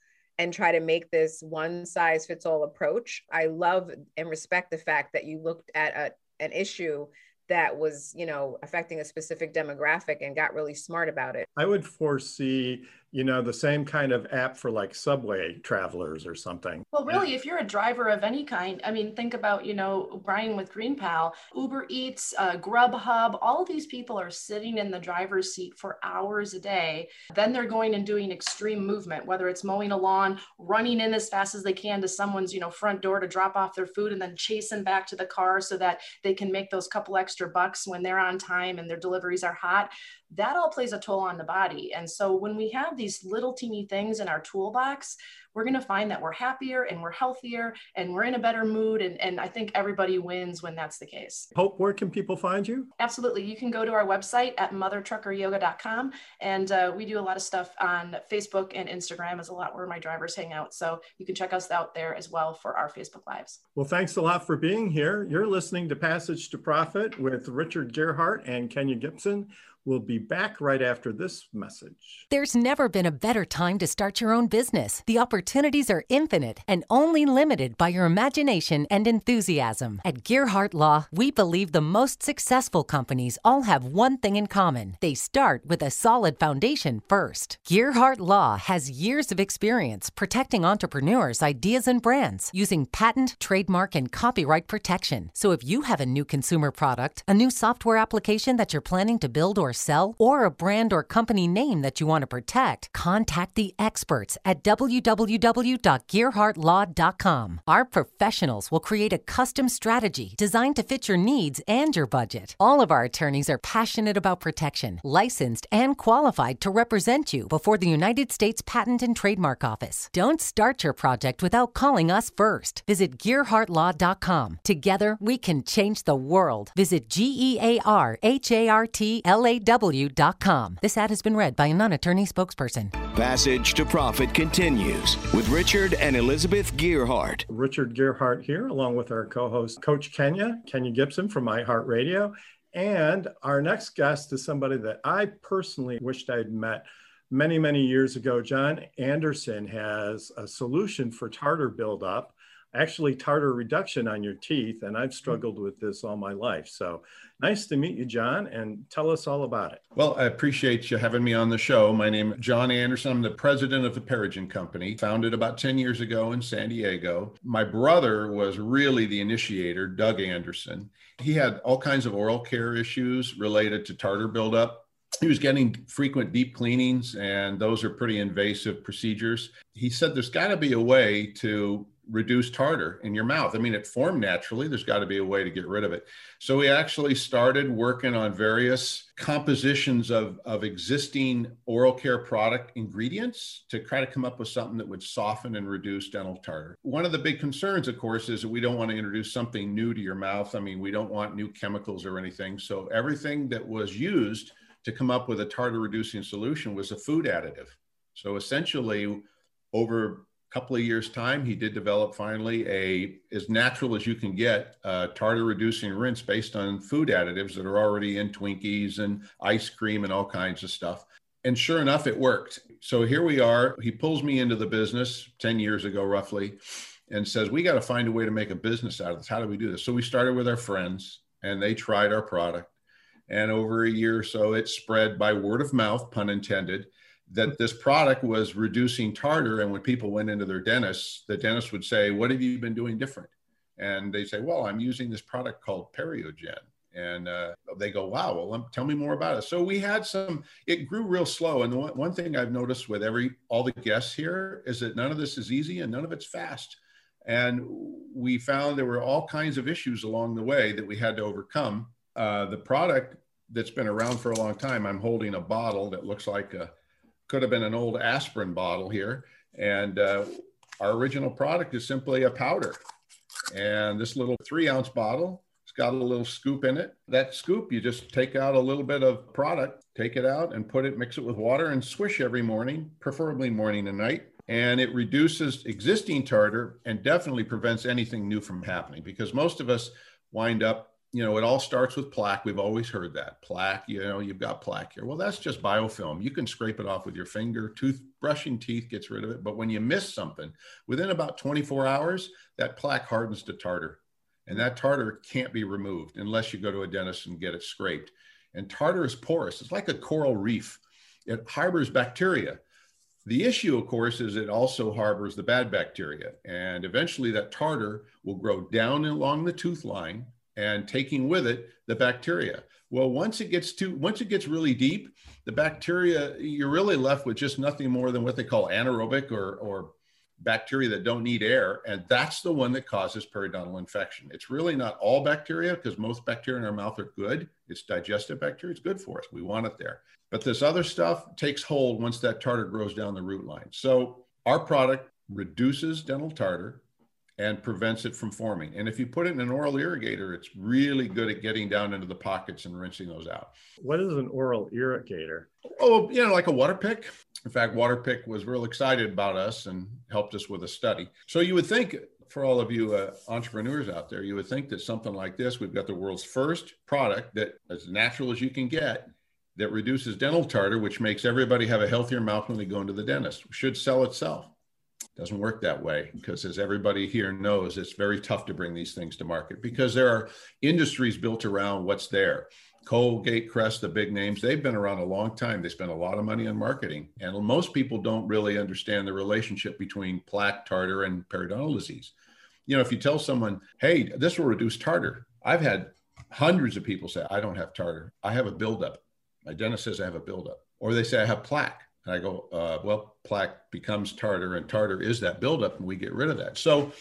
and try to make this one size fits all approach. I love and respect the fact that you looked at a, an issue that was, you know, affecting a specific demographic and got really smart about it. I would foresee you know, the same kind of app for like subway travelers or something. Well, really, if you're a driver of any kind, I mean, think about, you know, Brian with GreenPal, Uber Eats, uh, Grubhub, all these people are sitting in the driver's seat for hours a day. Then they're going and doing extreme movement, whether it's mowing a lawn, running in as fast as they can to someone's, you know, front door to drop off their food and then chasing back to the car so that they can make those couple extra bucks when they're on time and their deliveries are hot that all plays a toll on the body. And so when we have these little teeny things in our toolbox, we're going to find that we're happier and we're healthier and we're in a better mood. And, and I think everybody wins when that's the case. Hope, where can people find you? Absolutely. You can go to our website at mothertruckeryoga.com. And uh, we do a lot of stuff on Facebook and Instagram is a lot where my drivers hang out. So you can check us out there as well for our Facebook Lives. Well, thanks a lot for being here. You're listening to Passage to Profit with Richard Gearhart and Kenya Gibson. We'll be back right after this message. There's never been a better time to start your own business. The opportunities are infinite and only limited by your imagination and enthusiasm. At Gearhart Law, we believe the most successful companies all have one thing in common they start with a solid foundation first. Gearhart Law has years of experience protecting entrepreneurs' ideas and brands using patent, trademark, and copyright protection. So if you have a new consumer product, a new software application that you're planning to build or or sell, or a brand or company name that you want to protect, contact the experts at www.gearhartlaw.com. Our professionals will create a custom strategy designed to fit your needs and your budget. All of our attorneys are passionate about protection, licensed, and qualified to represent you before the United States Patent and Trademark Office. Don't start your project without calling us first. Visit gearhartlaw.com. Together, we can change the world. Visit G E A R H A R T L A AW.com. This ad has been read by a non attorney spokesperson. Passage to Profit continues with Richard and Elizabeth Gearhart. Richard Gearhart here, along with our co host, Coach Kenya, Kenya Gibson from iHeartRadio. And our next guest is somebody that I personally wished I'd met many, many years ago. John Anderson has a solution for tartar buildup actually tartar reduction on your teeth. And I've mm-hmm. struggled with this all my life. So nice to meet you, John, and tell us all about it. Well, I appreciate you having me on the show. My name is John Anderson. I'm the president of the Periogen Company, founded about 10 years ago in San Diego. My brother was really the initiator, Doug Anderson. He had all kinds of oral care issues related to tartar buildup he was getting frequent deep cleanings, and those are pretty invasive procedures. He said there's got to be a way to reduce tartar in your mouth. I mean, it formed naturally. There's got to be a way to get rid of it. So we actually started working on various compositions of, of existing oral care product ingredients to try to come up with something that would soften and reduce dental tartar. One of the big concerns, of course, is that we don't want to introduce something new to your mouth. I mean, we don't want new chemicals or anything. So everything that was used to come up with a tartar reducing solution was a food additive. So essentially, over couple of years time he did develop finally a as natural as you can get uh, tartar reducing rinse based on food additives that are already in twinkies and ice cream and all kinds of stuff. And sure enough it worked. So here we are. He pulls me into the business 10 years ago roughly and says we got to find a way to make a business out of this. How do we do this? So we started with our friends and they tried our product. And over a year or so it spread by word of mouth pun intended that this product was reducing tartar. And when people went into their dentist, the dentist would say, What have you been doing different? And they say, Well, I'm using this product called Periogen. And uh, they go, Wow, well, tell me more about it. So we had some, it grew real slow. And one, one thing I've noticed with every, all the guests here is that none of this is easy and none of it's fast. And we found there were all kinds of issues along the way that we had to overcome. Uh, the product that's been around for a long time, I'm holding a bottle that looks like a, could have been an old aspirin bottle here. And uh, our original product is simply a powder. And this little three ounce bottle, it's got a little scoop in it. That scoop, you just take out a little bit of product, take it out and put it, mix it with water and swish every morning, preferably morning and night. And it reduces existing tartar and definitely prevents anything new from happening because most of us wind up you know, it all starts with plaque. We've always heard that plaque, you know, you've got plaque here. Well, that's just biofilm. You can scrape it off with your finger. Tooth brushing teeth gets rid of it. But when you miss something, within about 24 hours, that plaque hardens to tartar. And that tartar can't be removed unless you go to a dentist and get it scraped. And tartar is porous, it's like a coral reef, it harbors bacteria. The issue, of course, is it also harbors the bad bacteria. And eventually that tartar will grow down along the tooth line and taking with it the bacteria. Well, once it gets too, once it gets really deep, the bacteria, you're really left with just nothing more than what they call anaerobic or, or bacteria that don't need air. And that's the one that causes periodontal infection. It's really not all bacteria because most bacteria in our mouth are good. It's digestive bacteria. It's good for us. We want it there. But this other stuff takes hold once that tartar grows down the root line. So our product reduces dental tartar and prevents it from forming. And if you put it in an oral irrigator, it's really good at getting down into the pockets and rinsing those out. What is an oral irrigator? Oh, you know, like a water pick. In fact, Waterpik was real excited about us and helped us with a study. So you would think for all of you uh, entrepreneurs out there, you would think that something like this, we've got the world's first product that as natural as you can get that reduces dental tartar, which makes everybody have a healthier mouth when they go into the dentist, should sell itself doesn't work that way because as everybody here knows it's very tough to bring these things to market because there are industries built around what's there. Colgate crest the big names they've been around a long time. They spend a lot of money on marketing and most people don't really understand the relationship between plaque tartar and periodontal disease. You know if you tell someone hey this will reduce tartar i've had hundreds of people say i don't have tartar. I have a buildup. My dentist says i have a buildup. Or they say i have plaque and I go, uh, well, plaque becomes tartar, and tartar is that buildup, and we get rid of that. So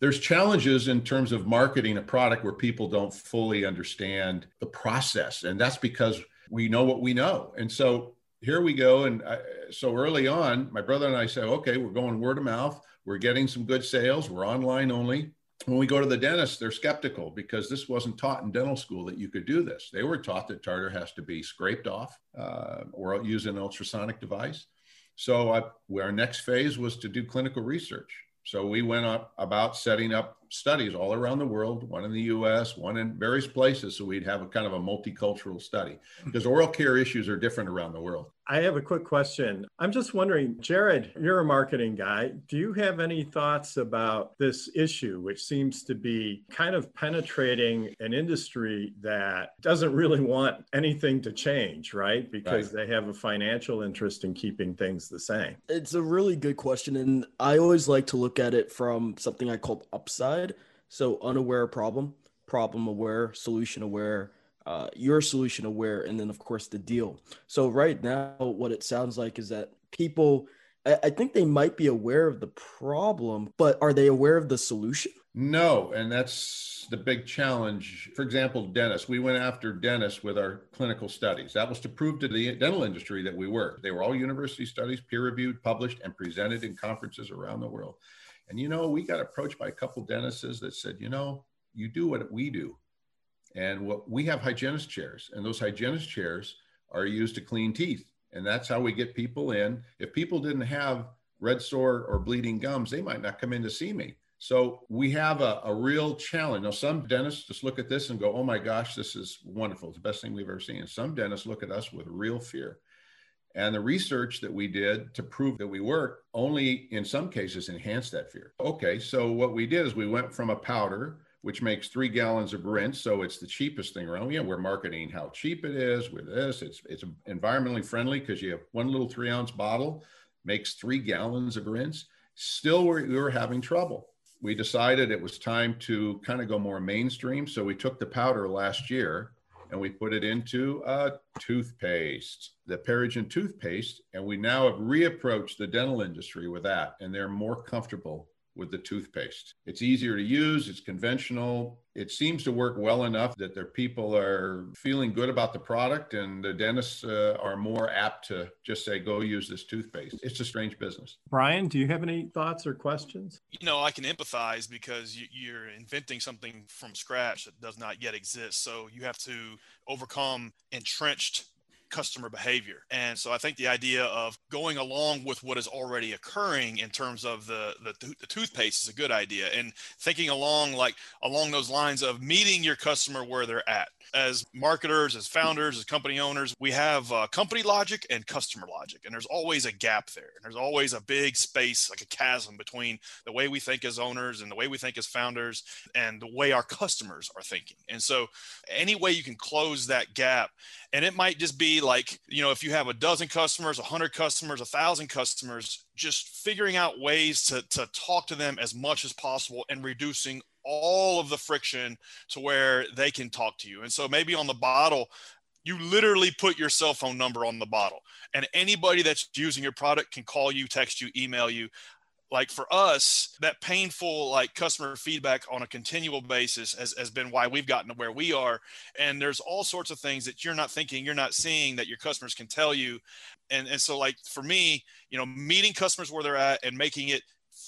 there's challenges in terms of marketing a product where people don't fully understand the process, and that's because we know what we know. And so here we go. And I, so early on, my brother and I said, okay, we're going word of mouth. We're getting some good sales. We're online only when we go to the dentist, they're skeptical because this wasn't taught in dental school that you could do this. They were taught that tartar has to be scraped off uh, or use an ultrasonic device. So I, our next phase was to do clinical research. So we went up about setting up studies all around the world, one in the US, one in various places. So we'd have a kind of a multicultural study hmm. because oral care issues are different around the world. I have a quick question. I'm just wondering, Jared, you're a marketing guy. Do you have any thoughts about this issue, which seems to be kind of penetrating an industry that doesn't really want anything to change, right? Because right. they have a financial interest in keeping things the same. It's a really good question. And I always like to look at it from something I call upside. So, unaware problem, problem aware, solution aware uh, your solution aware, and then of course the deal. So right now, what it sounds like is that people, I, I think they might be aware of the problem, but are they aware of the solution? No, and that's the big challenge. For example, dentists, we went after dentists with our clinical studies. That was to prove to the dental industry that we were. They were all university studies, peer reviewed, published, and presented in conferences around the world. And you know, we got approached by a couple dentists that said, you know, you do what we do. And what we have hygienist chairs, and those hygienist chairs are used to clean teeth. And that's how we get people in. If people didn't have red sore or bleeding gums, they might not come in to see me. So we have a, a real challenge. Now, some dentists just look at this and go, oh my gosh, this is wonderful. It's the best thing we've ever seen. And some dentists look at us with real fear. And the research that we did to prove that we work only in some cases enhanced that fear. Okay, so what we did is we went from a powder which makes three gallons of rinse. So it's the cheapest thing around. Yeah, we're marketing how cheap it is with this. It's it's environmentally friendly because you have one little three ounce bottle makes three gallons of rinse. Still, we were having trouble. We decided it was time to kind of go more mainstream. So we took the powder last year and we put it into a toothpaste, the Periogen toothpaste, and we now have reapproached the dental industry with that, and they're more comfortable with the toothpaste. It's easier to use, it's conventional. It seems to work well enough that their people are feeling good about the product, and the dentists uh, are more apt to just say, go use this toothpaste. It's a strange business. Brian, do you have any thoughts or questions? You know, I can empathize because you, are inventing something from scratch that does not yet exist. So you have to overcome entrenched customer behavior. And so I think the idea of going along with what is already occurring in terms of the, the, the toothpaste is a good idea. And thinking along like along those lines of meeting your customer where they're at. As marketers, as founders, as company owners, we have uh, company logic and customer logic. And there's always a gap there. And there's always a big space, like a chasm between the way we think as owners and the way we think as founders and the way our customers are thinking. And so any way you can close that gap and it might just be like you know if you have a dozen customers a hundred customers a thousand customers just figuring out ways to, to talk to them as much as possible and reducing all of the friction to where they can talk to you. And so maybe on the bottle you literally put your cell phone number on the bottle and anybody that's using your product can call you text you email you like for us that painful like customer feedback on a continual basis has, has been why we've gotten to where we are. And there's all sorts of things that you're not thinking you're not seeing that your customers can tell you. And and so like for me you know meeting customers where they're at and making it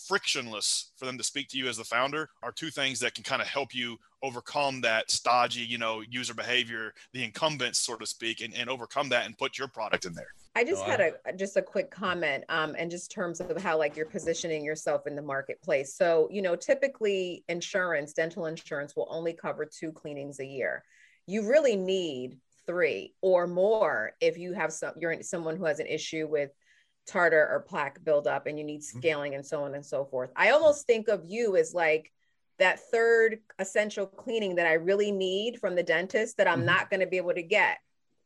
frictionless for them to speak to you as the founder are two things that can kind of help you overcome that stodgy you know user behavior the incumbents so to speak and, and overcome that and put your product in there I just had a just a quick comment, um, and just terms of how like you're positioning yourself in the marketplace. So you know, typically insurance, dental insurance, will only cover two cleanings a year. You really need three or more if you have some you're someone who has an issue with tartar or plaque buildup and you need mm-hmm. scaling and so on and so forth. I almost think of you as like that third essential cleaning that I really need from the dentist that I'm mm-hmm. not going to be able to get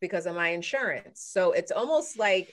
because of my insurance. So it's almost like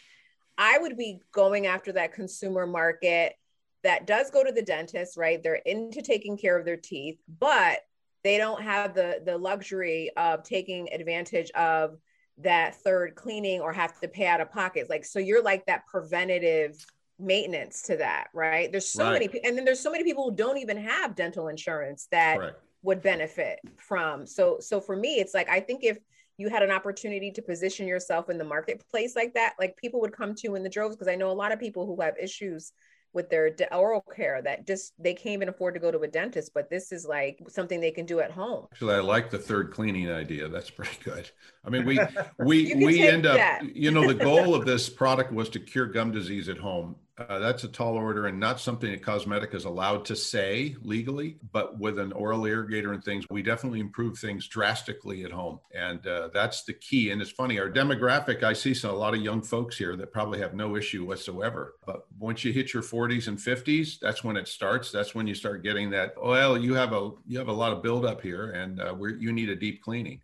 I would be going after that consumer market that does go to the dentist, right? They're into taking care of their teeth, but they don't have the the luxury of taking advantage of that third cleaning or have to pay out of pocket. Like so you're like that preventative maintenance to that, right? There's so right. many and then there's so many people who don't even have dental insurance that Correct. would benefit from. So so for me it's like I think if you had an opportunity to position yourself in the marketplace like that, like people would come to you in the droves because I know a lot of people who have issues with their oral care that just they can't even afford to go to a dentist but this is like something they can do at home. Actually i like the third cleaning idea. That's pretty good. I mean we (laughs) we we end up that. you know the goal of (laughs) this product was to cure gum disease at home uh, that's a tall order and not something that cosmetic is allowed to say legally, but with an oral irrigator and things, we definitely improve things drastically at home. And uh, that's the key. And it's funny, our demographic, I see some, a lot of young folks here that probably have no issue whatsoever. But once you hit your 40s and 50s, that's when it starts. That's when you start getting that, well, you have a, you have a lot of buildup here and uh, you need a deep cleaning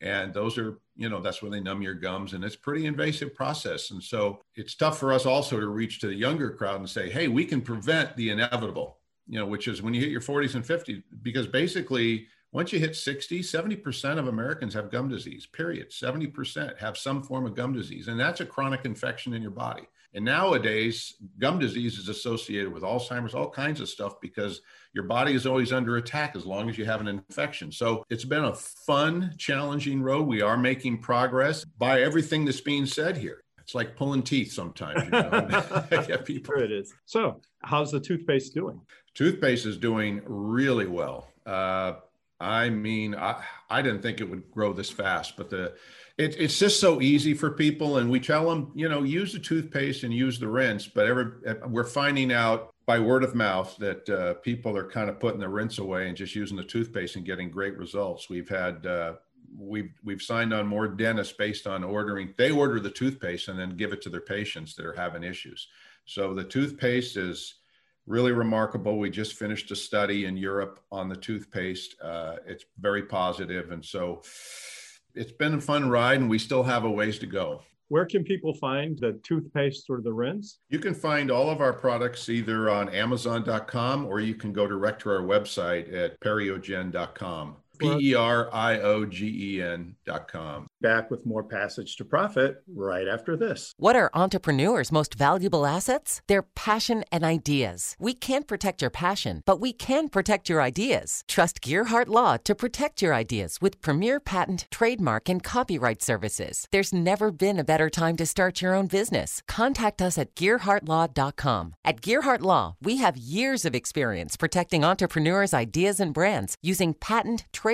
and those are you know that's when they numb your gums and it's pretty invasive process. And so it's tough for us also to reach to the younger crowd and say hey we can prevent the inevitable you know which is when you hit your 40s and 50s because basically once you hit 60 70% of americans have gum disease period. 70% have some form of gum disease and that's a chronic infection in your body and nowadays, gum disease is associated with Alzheimer's, all kinds of stuff because your body is always under attack as long as you have an infection. So it's been a fun, challenging road. We are making progress by everything that's being said here. It's like pulling teeth sometimes. You know? (laughs) (laughs) yeah, people. Sure it is. So, how's the toothpaste doing? Toothpaste is doing really well. Uh, I mean, I, I didn't think it would grow this fast, but the it, it's just so easy for people and we tell them you know use the toothpaste and use the rinse but every, we're finding out by word of mouth that uh, people are kind of putting the rinse away and just using the toothpaste and getting great results. We've had uh, we've we've signed on more dentists based on ordering they order the toothpaste and then give it to their patients that are having issues. So the toothpaste is really remarkable. We just finished a study in europe on the toothpaste. Uh, it's very positive and so it's been a fun ride and we still have a ways to go. Where can people find the toothpaste or the rinse? You can find all of our products either on Amazon.com or you can go direct to our website at periogen.com. P E R I O G E N dot com. Back with more Passage to Profit right after this. What are entrepreneurs' most valuable assets? Their passion and ideas. We can't protect your passion, but we can protect your ideas. Trust Gearhart Law to protect your ideas with premier patent, trademark, and copyright services. There's never been a better time to start your own business. Contact us at GearhartLaw.com. At Gearhart Law, we have years of experience protecting entrepreneurs' ideas and brands using patent, trademark,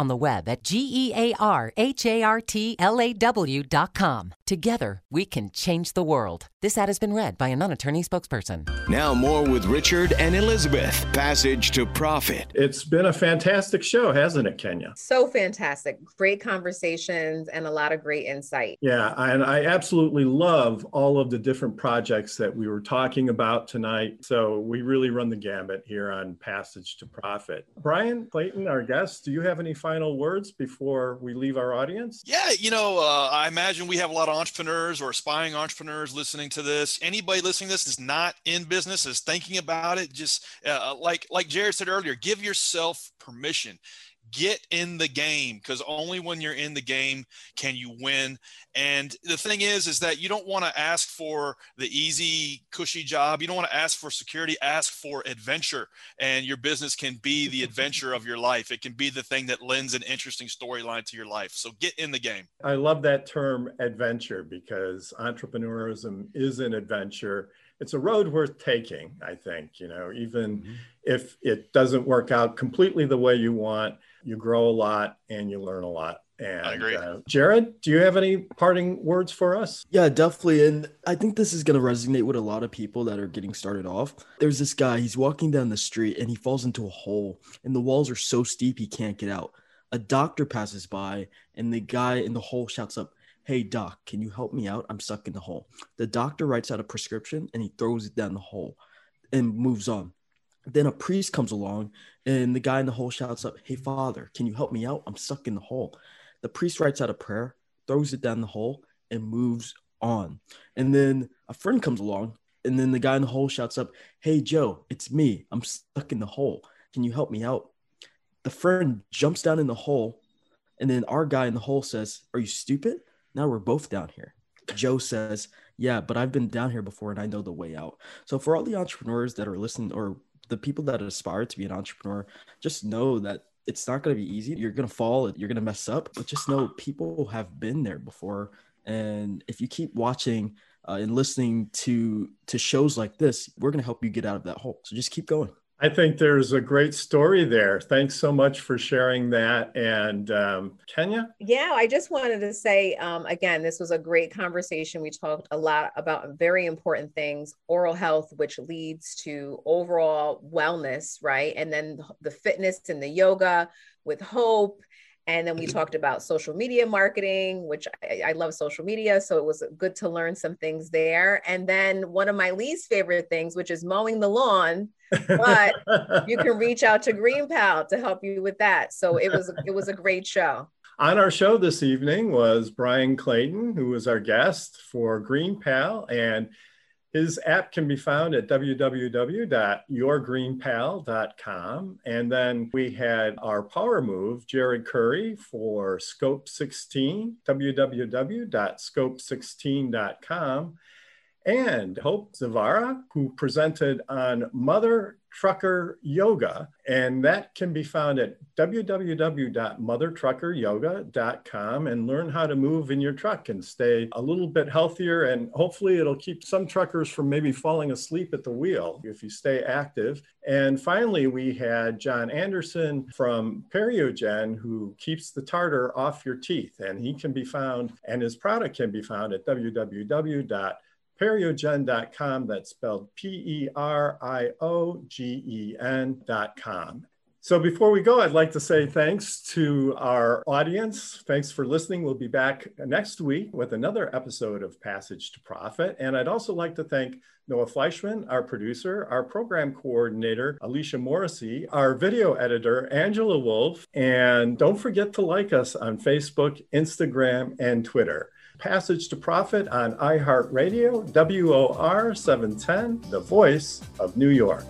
on the web at G E A R H A R T L A W.com. Together, we can change the world. This ad has been read by a non attorney spokesperson. Now, more with Richard and Elizabeth. Passage to Profit. It's been a fantastic show, hasn't it, Kenya? So fantastic. Great conversations and a lot of great insight. Yeah, and I absolutely love all of the different projects that we were talking about tonight. So we really run the gambit here on Passage to Profit. Bryan Clayton, our guest, do you have any final words before we leave our audience? Yeah, you know, uh, I imagine we have a lot of entrepreneurs or aspiring entrepreneurs listening to this. Anybody listening to this is not in business, is thinking about it. Just uh, like like Jared said earlier, give yourself permission get in the game because only when you're in the game can you win. And the thing is is that you don't want to ask for the easy cushy job. You don't want to ask for security. Ask for adventure and your business can be the adventure of your life. It can be the thing that lends an interesting storyline to your life. So get in the game. I love that term adventure because entrepreneurism is an adventure. It's a road worth taking i think you know even mm-hmm. If it doesn't work out completely the way you want you grow a lot and you learn a lot. And I agree. Uh, Jared, do you have any parting words for us? Yeah, definitely. And I think this is going to resonate with a lot of people that are getting started off. There's this guy, he's walking down the street and he falls into a hole, and the walls are so steep he can't get out. A doctor passes by, and the guy in the hole shouts up, Hey, doc, can you help me out? I'm stuck in the hole. The doctor writes out a prescription and he throws it down the hole and moves on. Then a priest comes along, and the guy in the hole shouts up, Hey, father, can you help me out? I'm stuck in the hole. The priest writes out a prayer, throws it down the hole, and moves on. And then a friend comes along, and then the guy in the hole shouts up, Hey, Joe, it's me. I'm stuck in the hole. Can you help me out? The friend jumps down in the hole, and then our guy in the hole says, Are you stupid? Now we're both down here. Joe says, Yeah, but I've been down here before and I know the way out. So, for all the entrepreneurs that are listening or the people that aspire to be an entrepreneur just know that it's not going to be easy. You're going to fall, you're going to mess up, but just know people have been there before. And if you keep watching uh, and listening to to shows like this, we're going to help you get out of that hole. So just keep going. I think there's a great story there. Thanks so much for sharing that. And um, Kenya? Yeah, I just wanted to say um, again, this was a great conversation. We talked a lot about very important things oral health, which leads to overall wellness, right? And then the fitness and the yoga with hope and then we mm-hmm. talked about social media marketing, which I, I, love social media. So it was good to learn some things there. And then one of my least favorite things, which is mowing the lawn, but you can (laughs) reach out to GreenPal to help you with that. So it was it was a great show. On our show this evening was Bryan Clayton, who was our guest for GreenPal. And his app can be found at www.yourgreenpal.com. And then we had our power move, Jared Curry, for Scope 16, www.scope16.com. And Hope Zvara, who presented on Mother Trucker Yoga, and that can be found at www.mothertruckeryoga.com and learn how to move in your truck and stay a little bit healthier. And hopefully, it'll keep some truckers from maybe falling asleep at the wheel if you stay active. And finally, we had John Anderson from Periogen who keeps the tartar off your teeth, and he can be found, and his product can be found at www periogen.com. That's spelled P E R I O G E N.com. So before we go, I'd like to say thanks to our audience. Thanks for listening. We'll be back next week with another episode of Passage to Profit. And I'd also like to thank Noah Fleischman, our producer, our program coordinator, Alicia Morrissey, our video editor, Angela Wolf. And don't forget to like us on Facebook, Instagram, and Twitter. Passage to Profit on iHeartRadio, WOR 710, the voice of New York.